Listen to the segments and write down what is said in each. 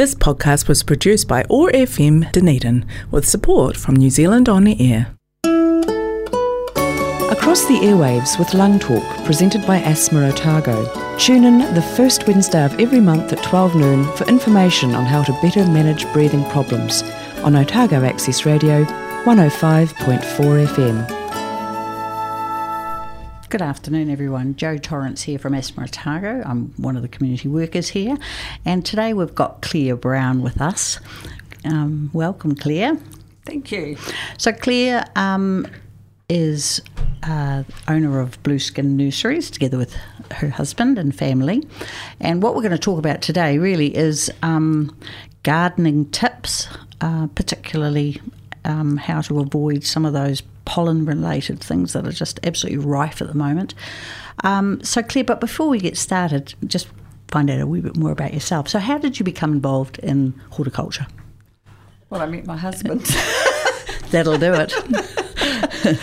This podcast was produced by OAR FM Dunedin with support from New Zealand On Air. Across the airwaves with Lung Talk, presented by Asthma Otago. Tune in the first Wednesday of every month at 12 noon for information on how to better manage breathing problems on Otago Access Radio 105.4 FM. Good afternoon, everyone. Joe Torrance here from Asthma Otago. I'm one of the community workers here, and today we've got Claire Brown with us. Um, welcome, Claire. Thank you. So, Claire um, is uh, owner of Blueskin Nurseries together with her husband and family. And what we're going to talk about today really is um, gardening tips, uh, particularly um, how to avoid some of those pollen related things that are just absolutely rife at the moment. Um, so, Claire, but before we get started, just find out a wee bit more about yourself. So, how did you become involved in horticulture? Well, I met my husband. That'll do it.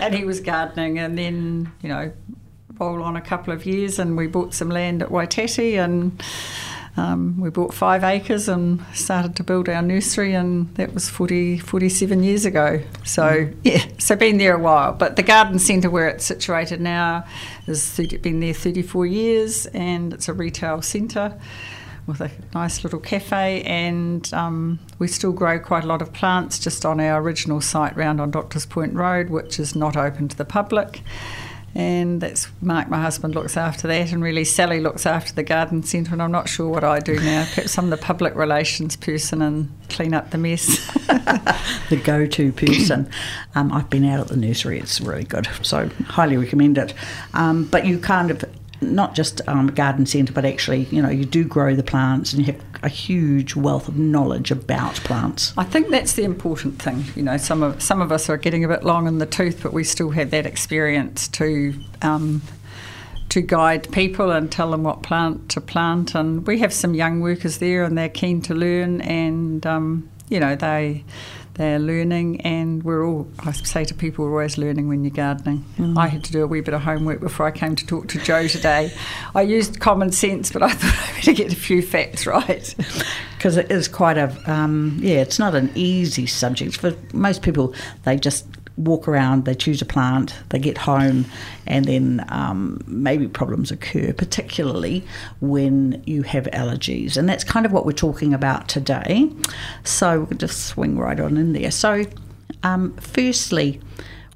and he was gardening, and then, you know, roll on a couple of years, and we bought some land at Waitati and um, we bought five acres and started to build our nursery, and that was 40, 47 years ago. So, mm. yeah, so been there a while. But the garden centre where it's situated now has been there 34 years, and it's a retail centre with a nice little cafe, and um, we still grow quite a lot of plants just on our original site round on Doctors Point Road, which is not open to the public and that's Mark, my husband, looks after that, and really Sally looks after the garden centre. And I'm not sure what I do now. Perhaps I'm the public relations person and clean up the mess. the go-to person. Um, I've been out at the nursery; it's really good, so highly recommend it. Um, but you kind of not just um, garden centre, but actually, you know, you do grow the plants and you have a huge wealth of knowledge about plants. I think that's the important thing. You know, some of some of us are getting a bit long in the tooth, but we still have that experience to. Um, to guide people and tell them what plant to plant, and we have some young workers there, and they're keen to learn, and um, you know they they're learning, and we're all, I say to people, we're always learning when you're gardening. Mm. I had to do a wee bit of homework before I came to talk to Joe today. I used common sense, but I thought I better get a few facts right. Because it is quite a, um, yeah, it's not an easy subject. For most people, they just walk around, they choose a plant, they get home, and then um, maybe problems occur, particularly when you have allergies. And that's kind of what we're talking about today. So we'll just swing right on in there. So, um, firstly,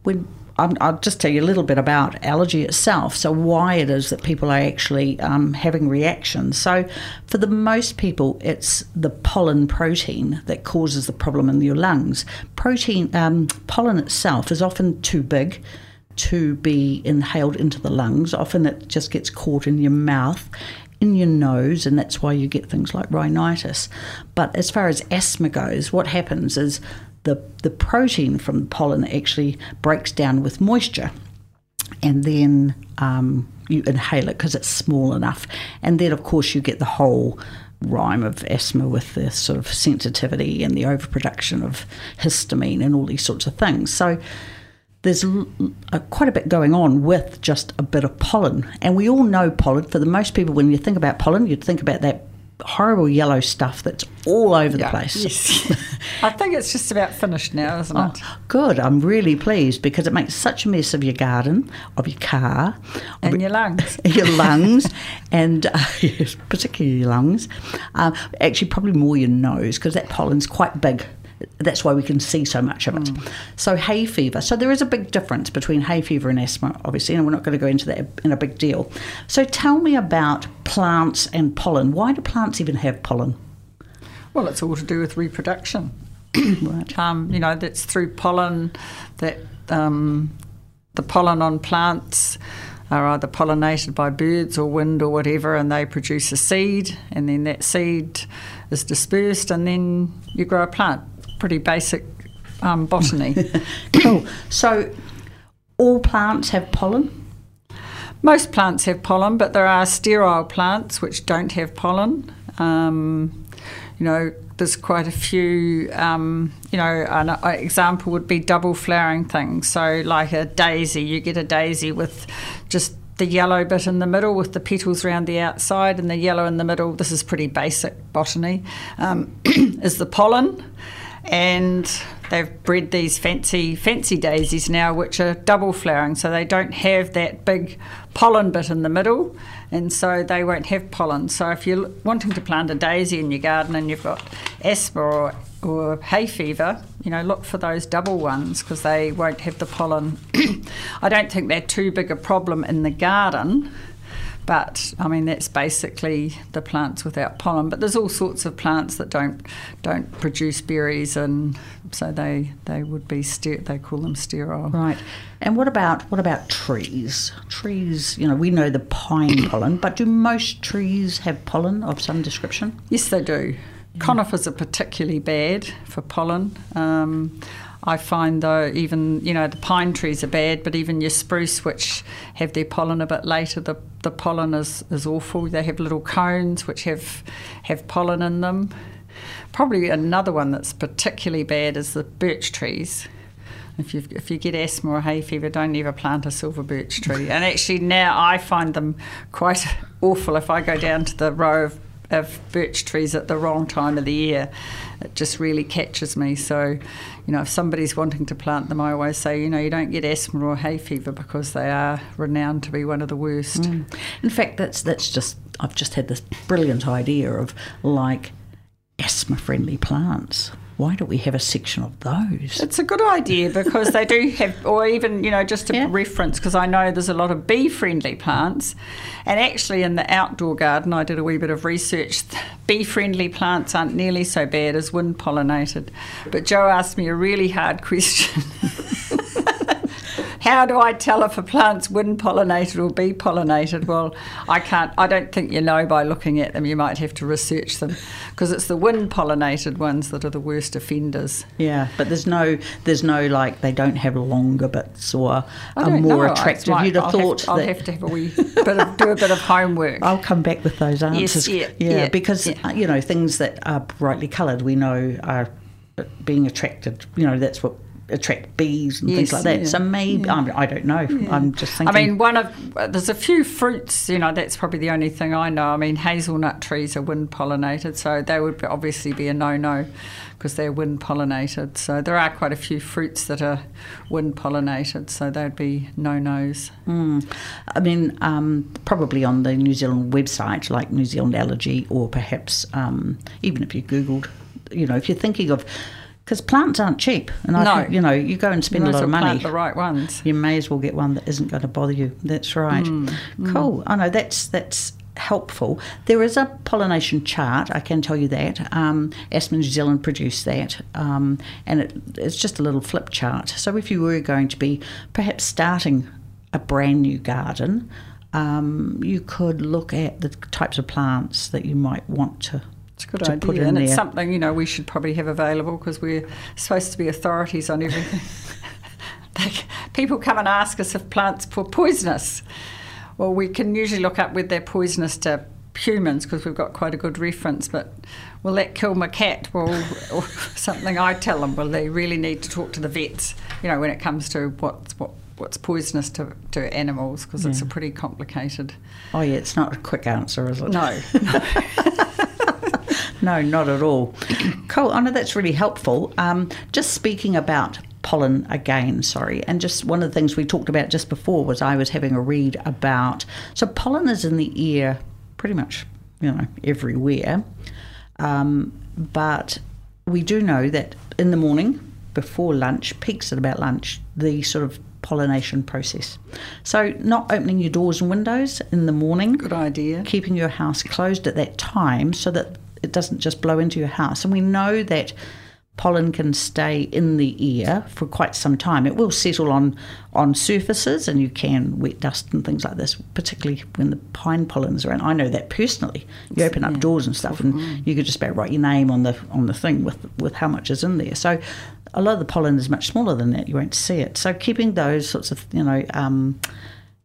when I'll just tell you a little bit about allergy itself, so why it is that people are actually um, having reactions. So, for the most people, it's the pollen protein that causes the problem in your lungs. Protein, um, pollen itself is often too big to be inhaled into the lungs. Often it just gets caught in your mouth in your nose, and that's why you get things like rhinitis. But as far as asthma goes, what happens is the, the protein from the pollen actually breaks down with moisture. And then um, you inhale it because it's small enough. And then, of course, you get the whole rhyme of asthma with the sort of sensitivity and the overproduction of histamine and all these sorts of things. So there's a, quite a bit going on with just a bit of pollen. And we all know pollen. For the most people, when you think about pollen, you'd think about that horrible yellow stuff that's all over yeah, the place. Yes. I think it's just about finished now, isn't oh, it? Good. I'm really pleased because it makes such a mess of your garden, of your car, and your lungs. your lungs, and uh, particularly your lungs. Uh, actually, probably more your nose because that pollen's quite big that's why we can see so much of it. Mm. So hay fever. So there is a big difference between hay fever and asthma, obviously, and we're not going to go into that in a big deal. So tell me about plants and pollen. Why do plants even have pollen? Well, it's all to do with reproduction. right. Um, you know, that's through pollen that um, the pollen on plants are either pollinated by birds or wind or whatever, and they produce a seed, and then that seed is dispersed, and then you grow a plant pretty basic um, botany. cool. So, all plants have pollen? Most plants have pollen, but there are sterile plants which don't have pollen. Um, you know, there's quite a few. Um, you know, an example would be double flowering things. So, like a daisy, you get a daisy with just the yellow bit in the middle with the petals around the outside, and the yellow in the middle. This is pretty basic botany. Um, is the pollen, and they've bred these fancy fancy daisies now, which are double flowering, so they don't have that big pollen bit in the middle, and so they won't have pollen. So if you're wanting to plant a daisy in your garden and you've got asthma or, or hay fever, you know, look for those double ones because they won't have the pollen. I don't think they're too big a problem in the garden but I mean, that's basically the plants without pollen. But there's all sorts of plants that don't don't produce berries, and so they they would be ster- they call them sterile. Right. And what about what about trees? Trees, you know, we know the pine pollen, but do most trees have pollen of some description? Yes, they do. Conifers are particularly bad for pollen. Um, I find though even you know the pine trees are bad, but even your spruce, which have their pollen a bit later, the, the pollen is, is awful. They have little cones which have have pollen in them. Probably another one that's particularly bad is the birch trees. If you if you get asthma or hay fever, don't ever plant a silver birch tree. and actually now I find them quite awful if I go down to the row of of birch trees at the wrong time of the year. It just really catches me. So, you know, if somebody's wanting to plant them, I always say, you know, you don't get asthma or hay fever because they are renowned to be one of the worst. Mm. In fact, that's that's just I've just had this brilliant idea of like asthma friendly plants why don't we have a section of those? It's a good idea because they do have, or even, you know, just a yeah. reference, because I know there's a lot of bee friendly plants. And actually, in the outdoor garden, I did a wee bit of research. Bee friendly plants aren't nearly so bad as wind pollinated. But Joe asked me a really hard question. How do I tell if a plant's wind pollinated or bee pollinated? Well, I can't. I don't think you know by looking at them. You might have to research them because it's the wind pollinated ones that are the worst offenders. Yeah, but there's no, there's no like they don't have longer bits or are more know. attractive. You'd have I'll thought have, I'll have to have a wee bit of, do a bit of homework. I'll come back with those answers. Yes, yeah, yeah, yeah because yeah. Uh, you know things that are brightly coloured, we know are being attracted. You know that's what attract bees and yes, things like that. Yeah, so maybe yeah. I don't know. Yeah. I'm just thinking. I mean, one of there's a few fruits. You know, that's probably the only thing I know. I mean, hazelnut trees are wind pollinated, so they would obviously be a no-no because they're wind pollinated. So there are quite a few fruits that are wind pollinated, so they'd be no-nos. Mm. I mean, um, probably on the New Zealand website, like New Zealand Allergy, or perhaps um, even if you googled, you know, if you're thinking of because plants aren't cheap, and I no. think you know you go and spend a lot of money. Plant the right ones. You may as well get one that isn't going to bother you. That's right. Mm, cool. Mm. I know that's that's helpful. There is a pollination chart. I can tell you that. Um, Asthma New Zealand produced that, um, and it, it's just a little flip chart. So if you were going to be perhaps starting a brand new garden. Um, you could look at the types of plants that you might want to it's a good idea, and there. it's something you know we should probably have available because we're supposed to be authorities on everything. people come and ask us if plants are poisonous. Well, we can usually look up whether they're poisonous to humans because we've got quite a good reference. But will that kill my cat? Well, or something I tell them. Well, they really need to talk to the vets. You know, when it comes to what's what what's poisonous to, to animals because yeah. it's a pretty complicated. Oh yeah, it's not a quick answer, is it? No. no, not at all. cool. I know that's really helpful. Um, just speaking about pollen again, sorry, and just one of the things we talked about just before was I was having a read about. So pollen is in the air pretty much, you know, everywhere. Um, but we do know that in the morning, before lunch, peaks at about lunch, the sort of pollination process. So, not opening your doors and windows in the morning. Good idea. Keeping your house closed at that time so that it doesn't just blow into your house. And we know that pollen can stay in the air for quite some time. It will settle on on surfaces, and you can wet dust and things like this, particularly when the pine pollen's around. I know that personally. You open up yeah. doors and stuff, and mm. you could just about write your name on the on the thing with with how much is in there. So a lot of the pollen is much smaller than that. You won't see it. So keeping those sorts of you know. Um,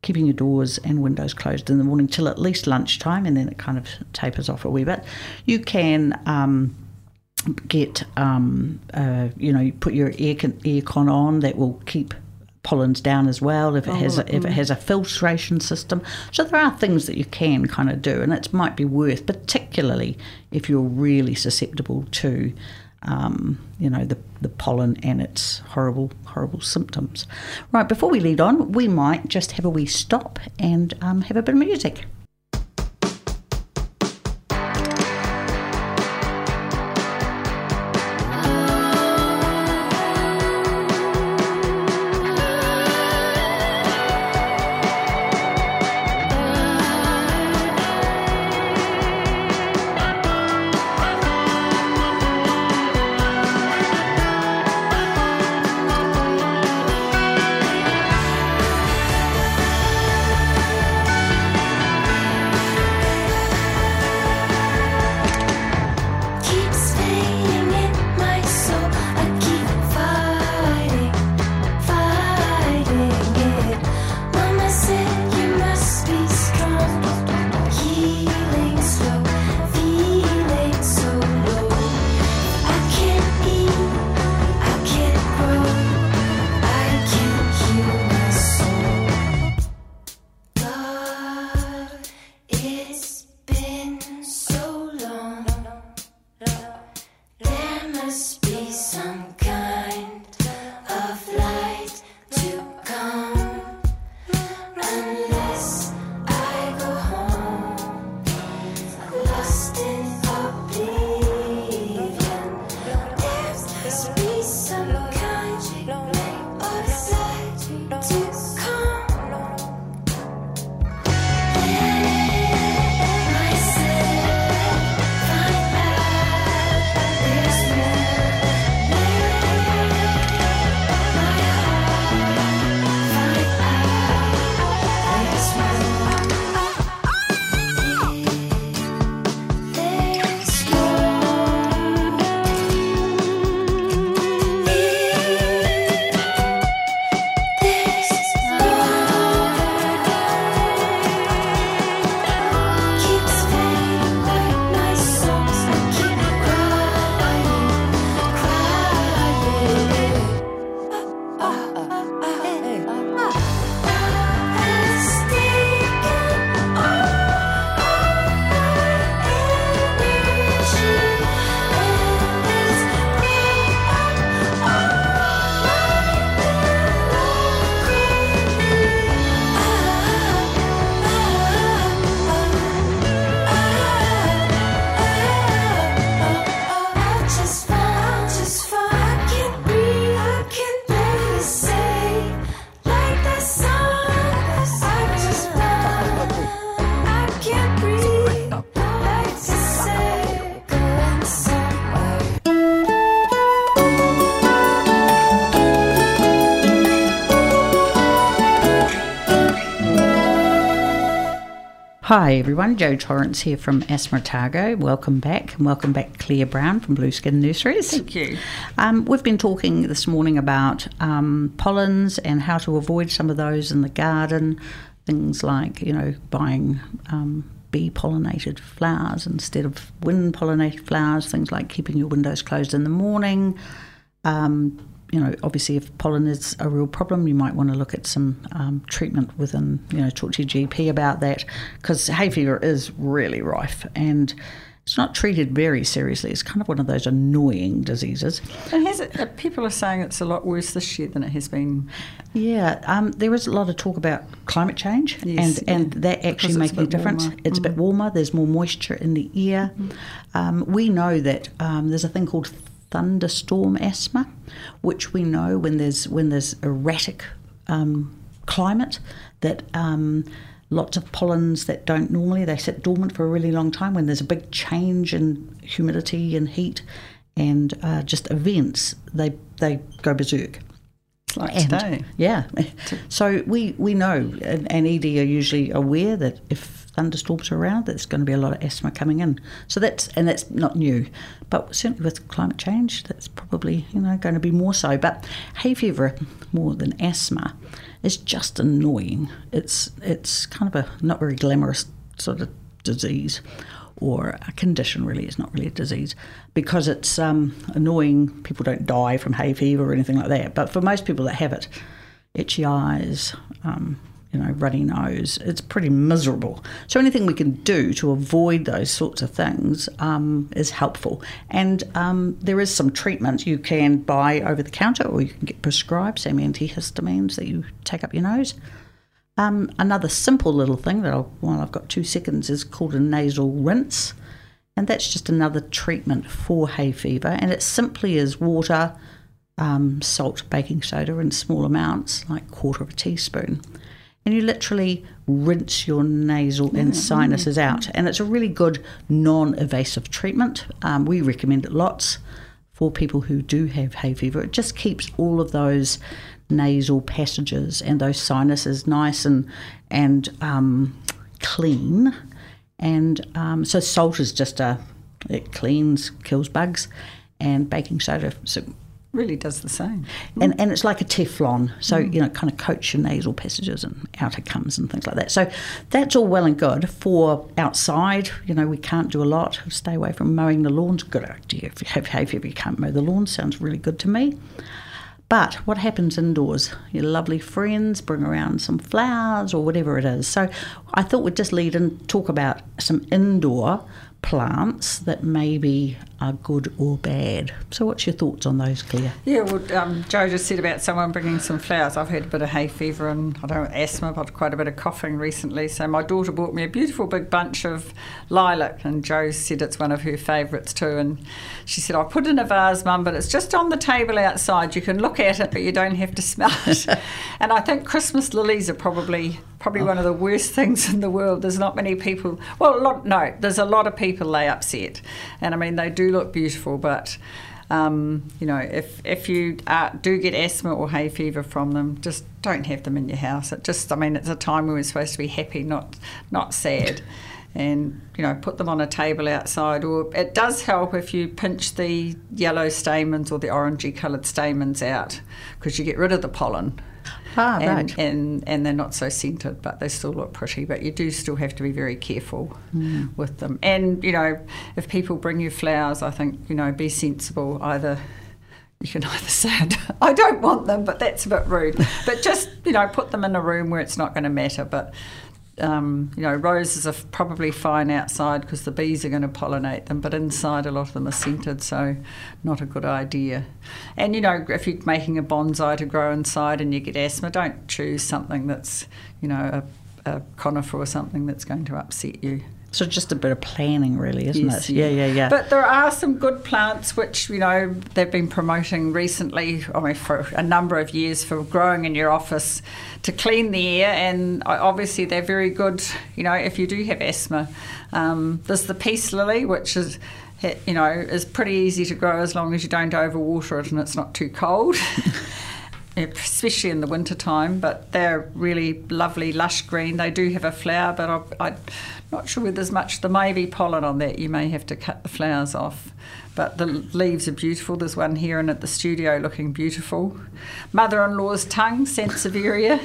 keeping your doors and windows closed in the morning till at least lunchtime, and then it kind of tapers off a wee bit. You can um, get, um, uh, you know, you put your air con- aircon on that will keep pollens down as well if it Oh, has a, if it has a filtration system. So there are things that you can kind of do, and it might be worth, particularly if you're really susceptible to. Um, you know the the pollen and its horrible horrible symptoms. Right before we lead on, we might just have a wee stop and um, have a bit of music. Hi everyone, Joe Torrance here from Asthma. Welcome back, and welcome back Claire Brown from Blueskin Nurseries. Thank you. Um, we've been talking this morning about um, pollens and how to avoid some of those in the garden. Things like, you know, buying um, bee pollinated flowers instead of wind pollinated flowers. Things like keeping your windows closed in the morning. Um, you know, obviously, if pollen is a real problem, you might want to look at some um, treatment within, you know, talk to your GP about that because hay fever is really rife and it's not treated very seriously. It's kind of one of those annoying diseases. And has it, uh, people are saying it's a lot worse this year than it has been. Yeah, um, there is a lot of talk about climate change, Yes, and, and that actually it's a making a difference. warmer. Mm. It's a bit warmer. There's more moisture in the air. Um, we know that um, there's a thing called thunderstorm asthma, which we know when there's when there's erratic um, climate that. Um, Lots of pollens that don't normally they sit dormant for a really long time. When there's a big change in humidity and heat, and uh, just events, they they go berserk. Like And- today. Yeah. So we, we know, and, and ED are usually aware that if thunderstorms around, there's going to be a lot of asthma coming in. So that's, and that's not new. But certainly with climate change, that's probably, you know, going to be more so. But hay fever, more than asthma, is just annoying. It's, it's kind of a not very glamorous sort of disease or a condition really it's not really a disease because it's um, annoying people don't die from hay fever or anything like that but for most people that have it itchy eyes, um, you know, runny nose. It's pretty miserable. So anything we can do to avoid those sorts of things um, is helpful. And um, there is some treatment you can buy over the counter, or you can get prescribed some antihistamines that you take up your nose. Um, another simple little thing that I'll, while I've got two seconds is called a nasal rinse, and that's just another treatment for hay fever. And it simply is water, um, salt, baking soda in small amounts, like quarter of a teaspoon, and you literally rinse your nasal and sinuses out. And it's a really good non-evasive treatment. Um, we recommend it lots for people who do have hay fever. It just keeps all of those nasal passages and those sinuses nice and and um, clean. And um, so salt is just a it cleans, kills bugs, and baking soda. Really does the same. and, and it's like a Teflon, so mm. you know, kind of coats your nasal passages and out it comes and things like that. So that's all well and good for outside. You know, we can't do a lot. Stay away from mowing the lawns. Good idea. If you have hay fever, you can't mow the lawn. Sounds really good to me. But what happens indoors? Your lovely friends bring around some flowers or whatever it is. So I thought we'd just lead and talk about some indoor plants that maybe are good or bad. So what's your thoughts on those, Claire? Yeah, well, um, Joe just said about someone bringing some flowers. I've had a bit of hay fever and I don't know, asthma, but quite a bit of coughing recently. So my daughter bought me a beautiful big bunch of lilac, and Joe said it's one of her favourites too. And she said, I put it in a vase, Mum, but it's just on the table outside. You can look at it, but you don't have to smell it. and I think Christmas lilies are probably probably one of the worst things in the world. There's not many people. Well, a lot, no, there's a lot of people they upset, and I mean they do look beautiful, but. Um, you know, if if you uh, do get asthma or hay fever from them, just don't have them in your house. It just, I mean, it's a time when we're supposed to be happy, not not sad. And you know, put them on a table outside. Or it does help if you pinch the yellow stamens or the orangey coloured stamens out, because you get rid of the pollen Ah, and, right. and and they're not so scented, but they still look pretty. But you do still have to be very careful Mm. with them. And you know, if people bring you flowers, I think you know, be sensible. Either you can either say I don't- I don't want them, but that's a bit rude. But just you know, put them in a room where it's not going to matter. But um, you know, roses are probably fine outside because the bees are going to pollinate them, but inside a lot of them are scented, so not a good idea. And you know, if you're making a bonsai to grow inside and you get asthma, don't choose something that's you know a, a conifer or something that's going to upset you. So just a bit of planning, really, isn't Yes, it? Yeah, yeah, yeah. But there are some good plants which you know they've been promoting recently. I mean, for a number of years for growing in your office to clean the air, and obviously they're very good. You know, if you do have asthma, um, there's the peace lily, which is you know is pretty easy to grow as long as you don't overwater it and it's not too cold. especially in the winter time. But they're really lovely, lush green. They do have a flower, but I, I'm not sure whether there's much. There may be pollen on that. You may have to cut the flowers off. But the leaves are beautiful. There's one here and at the studio looking beautiful. Mother-in-law's tongue, Sansevieria.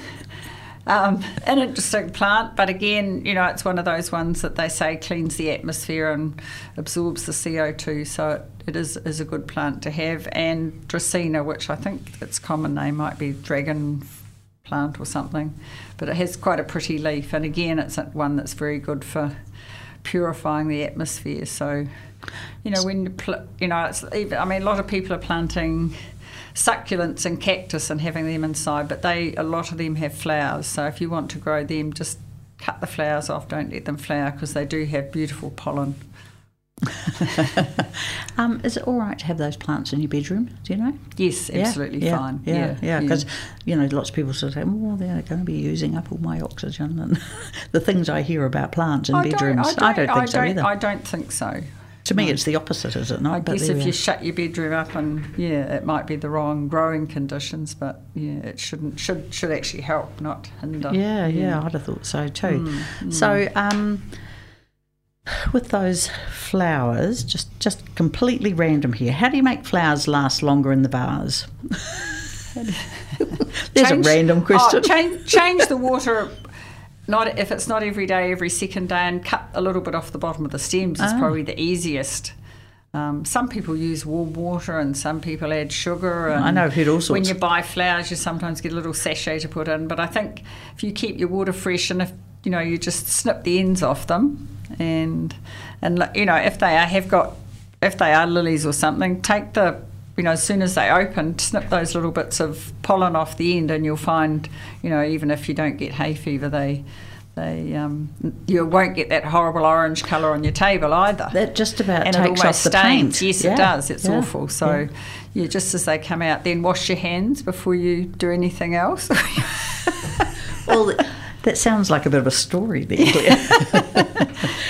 Um, an interesting plant, but again, you know, it's one of those ones that they say cleans the atmosphere and absorbs the CO2, so it, it is, is a good plant to have. And Dracaena, which I think its common name might be dragon plant or something, but it has quite a pretty leaf, and again, it's one that's very good for purifying the atmosphere. So, you know, when you, pl- you know, it's even, I mean, a lot of people are planting succulents and cactus and having them inside, but they a lot of them have flowers. So if you want to grow them, just cut the flowers off. Don't let them flower because they do have beautiful pollen. um, is it all right to have those plants in your bedroom? Do you know? Yes, absolutely yeah, fine. Yeah, yeah, because you know lots of people sort of say, "Well, they're going to be using up all my oxygen," and the things I hear about plants in I don't, bedrooms. I don't, think so don't, either. I don't think so. to me, it's the opposite, is it not? I But guess if you shut your bedroom up and yeah, it might be the wrong growing conditions, but yeah, it shouldn't should should actually help, not hinder. Yeah, yeah, I'd have thought so too. Mm, So, um, with those flowers, just just completely random here. How do you make flowers last longer in the vase? There's Change- a random question. Oh, change, change the water. Not if it's not every day, every second day, and cut a little bit off the bottom of the stems is Ah. probably the easiest. Um, some people use warm water and some people add sugar. And I know, all When you buy flowers, you sometimes get a little sachet to put in. But I think if you keep your water fresh and if you know you just snip the ends off them, and and you know if they are, have got if they are lilies or something, take the you know as soon as they open, snip those little bits of pollen off the end, and you'll find you know even if you don't get hay fever, they they um, you won't get that horrible orange colour on your table either. That just about and it takes almost off the stains. paint. Yes, Yeah, it does. It's yeah, awful. So, yeah. just as they come out, then wash your hands before you do anything else. Well, that sounds like a bit of a story there.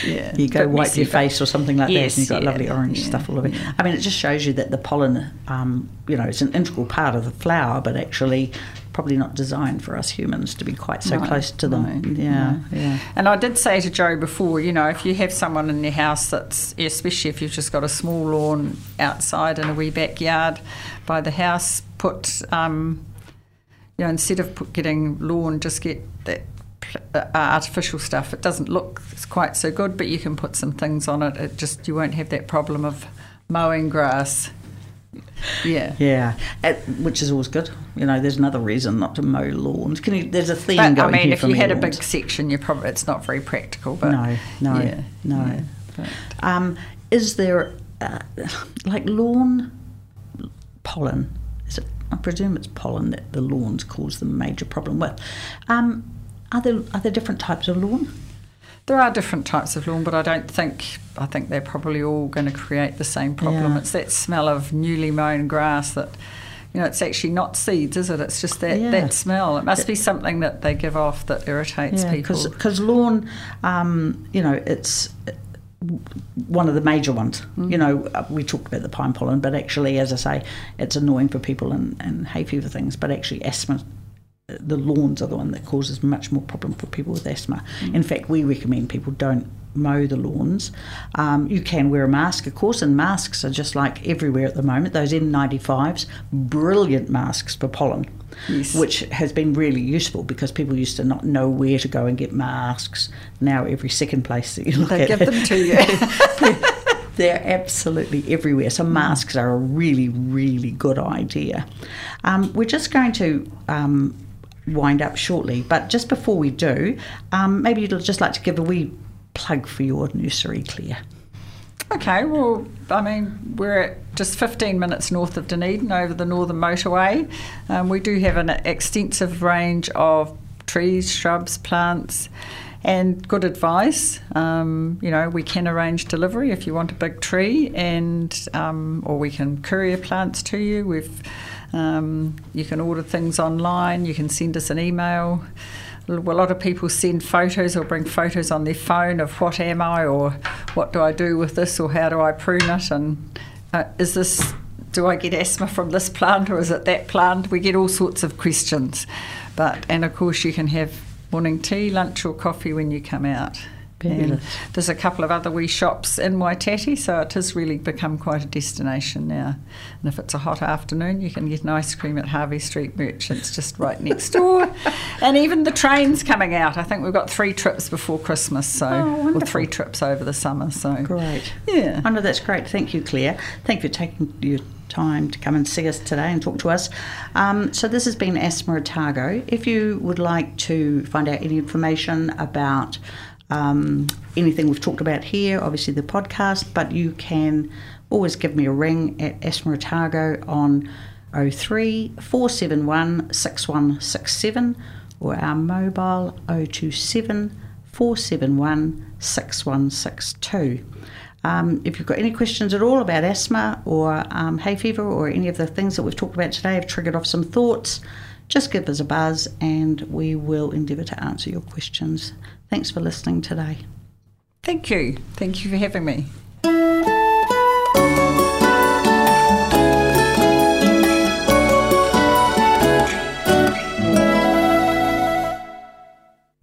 Yeah, you go wipe your face or something like Yes, that, and you've got yeah, lovely orange yeah, stuff all over. yeah. I mean, it just shows you that the pollen, um, you know, it's an integral part of the flower, but actually probably not designed for us humans to be quite so No, close to them. no, yeah, no. yeah. And I did say to Joe before, you know, if you have someone in your house that's, especially if you've just got a small lawn outside in a wee backyard by the house, put, um, you know, instead of put, getting lawn, just get that artificial stuff. It doesn't look quite so good, but you can put some things on it. It just you won't have that problem of mowing grass. Yeah. Yeah, which is always good. You know, there's another reason not to mow lawns. Can you? There's a theme But I mean, if you had a big section, you probably it's not very practical. But no, no, yeah, no. yeah, Um, is there uh, like lawn pollen? Is it? I presume it's pollen that the lawns cause the major problem with. Um, are there are there different types of lawn? There are different types of lawn, but I don't think I think they're probably all going to create the same problem. Yeah. It's that smell of newly mown grass that you know it's actually not seeds, is it? It's just that, Yeah. that smell. It must be something that they give off that irritates people. because lawn, um, you know, it's one of the major ones. Mm. You know, uh, we talked about the pine pollen, but actually, as I say, it's annoying for people and, and hay fever things. But actually, asthma, the lawns are the one that causes much more problem for people with asthma. Mm. In fact, we recommend people don't mow the lawns. Um, you can wear a mask, of course, and masks are just like everywhere at the moment. Those N95s, brilliant masks for pollen Yes. which has been really useful because people used to not know where to go and get masks. Now every second place that you look they at, give them to you. they're absolutely everywhere. So masks are a really, really good idea. Um, we're just going to um, wind up shortly, but just before we do, um, maybe you'd just like to give a wee plug for your nursery, Claire. Okay, well, I mean, we're at just 15 minutes north of Dunedin over the Northern Motorway. Um, we do have an extensive range of trees, shrubs, plants, and good advice. Um, you know, we can arrange delivery if you want a big tree, and um, or we can courier plants to you. We've um, you can order things online. You can send us an email. A lot of people send photos or bring photos on their phone of what am I or what do I do with this or how do I prune it and uh, is this do I get asthma from this plant or is it that plant? We get all sorts of questions, but and of course you can have morning tea, lunch or coffee when you come out. Fabulous. And there's a couple of other wee shops in Waitati, so it has really become quite a destination now. And if it's a hot afternoon, you can get an ice cream at Harvey Street Merchants just right next door. and even the trains coming out. I think we've got three trips before Christmas, so Oh, or three trips over the summer. So Great. Yeah. I know that's great. Thank you, Claire. Thank you for taking your time to come and see us today and talk to us. Um, so this has been Asthma Otago. If you would like to find out any information about um, anything we've talked about here, obviously the podcast, but you can always give me a ring at Asthma Otago on 03 471 6167 or our mobile 027 471 6162. Um, if you've got any questions at all about asthma or um, hay fever or any of the things that we've talked about today have triggered off some thoughts, just give us a buzz and we will endeavour to answer your questions. Thanks for listening today. Thank you. Thank you for having me.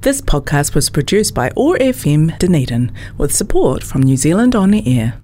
This podcast was produced by OAR FM Dunedin with support from New Zealand On Air.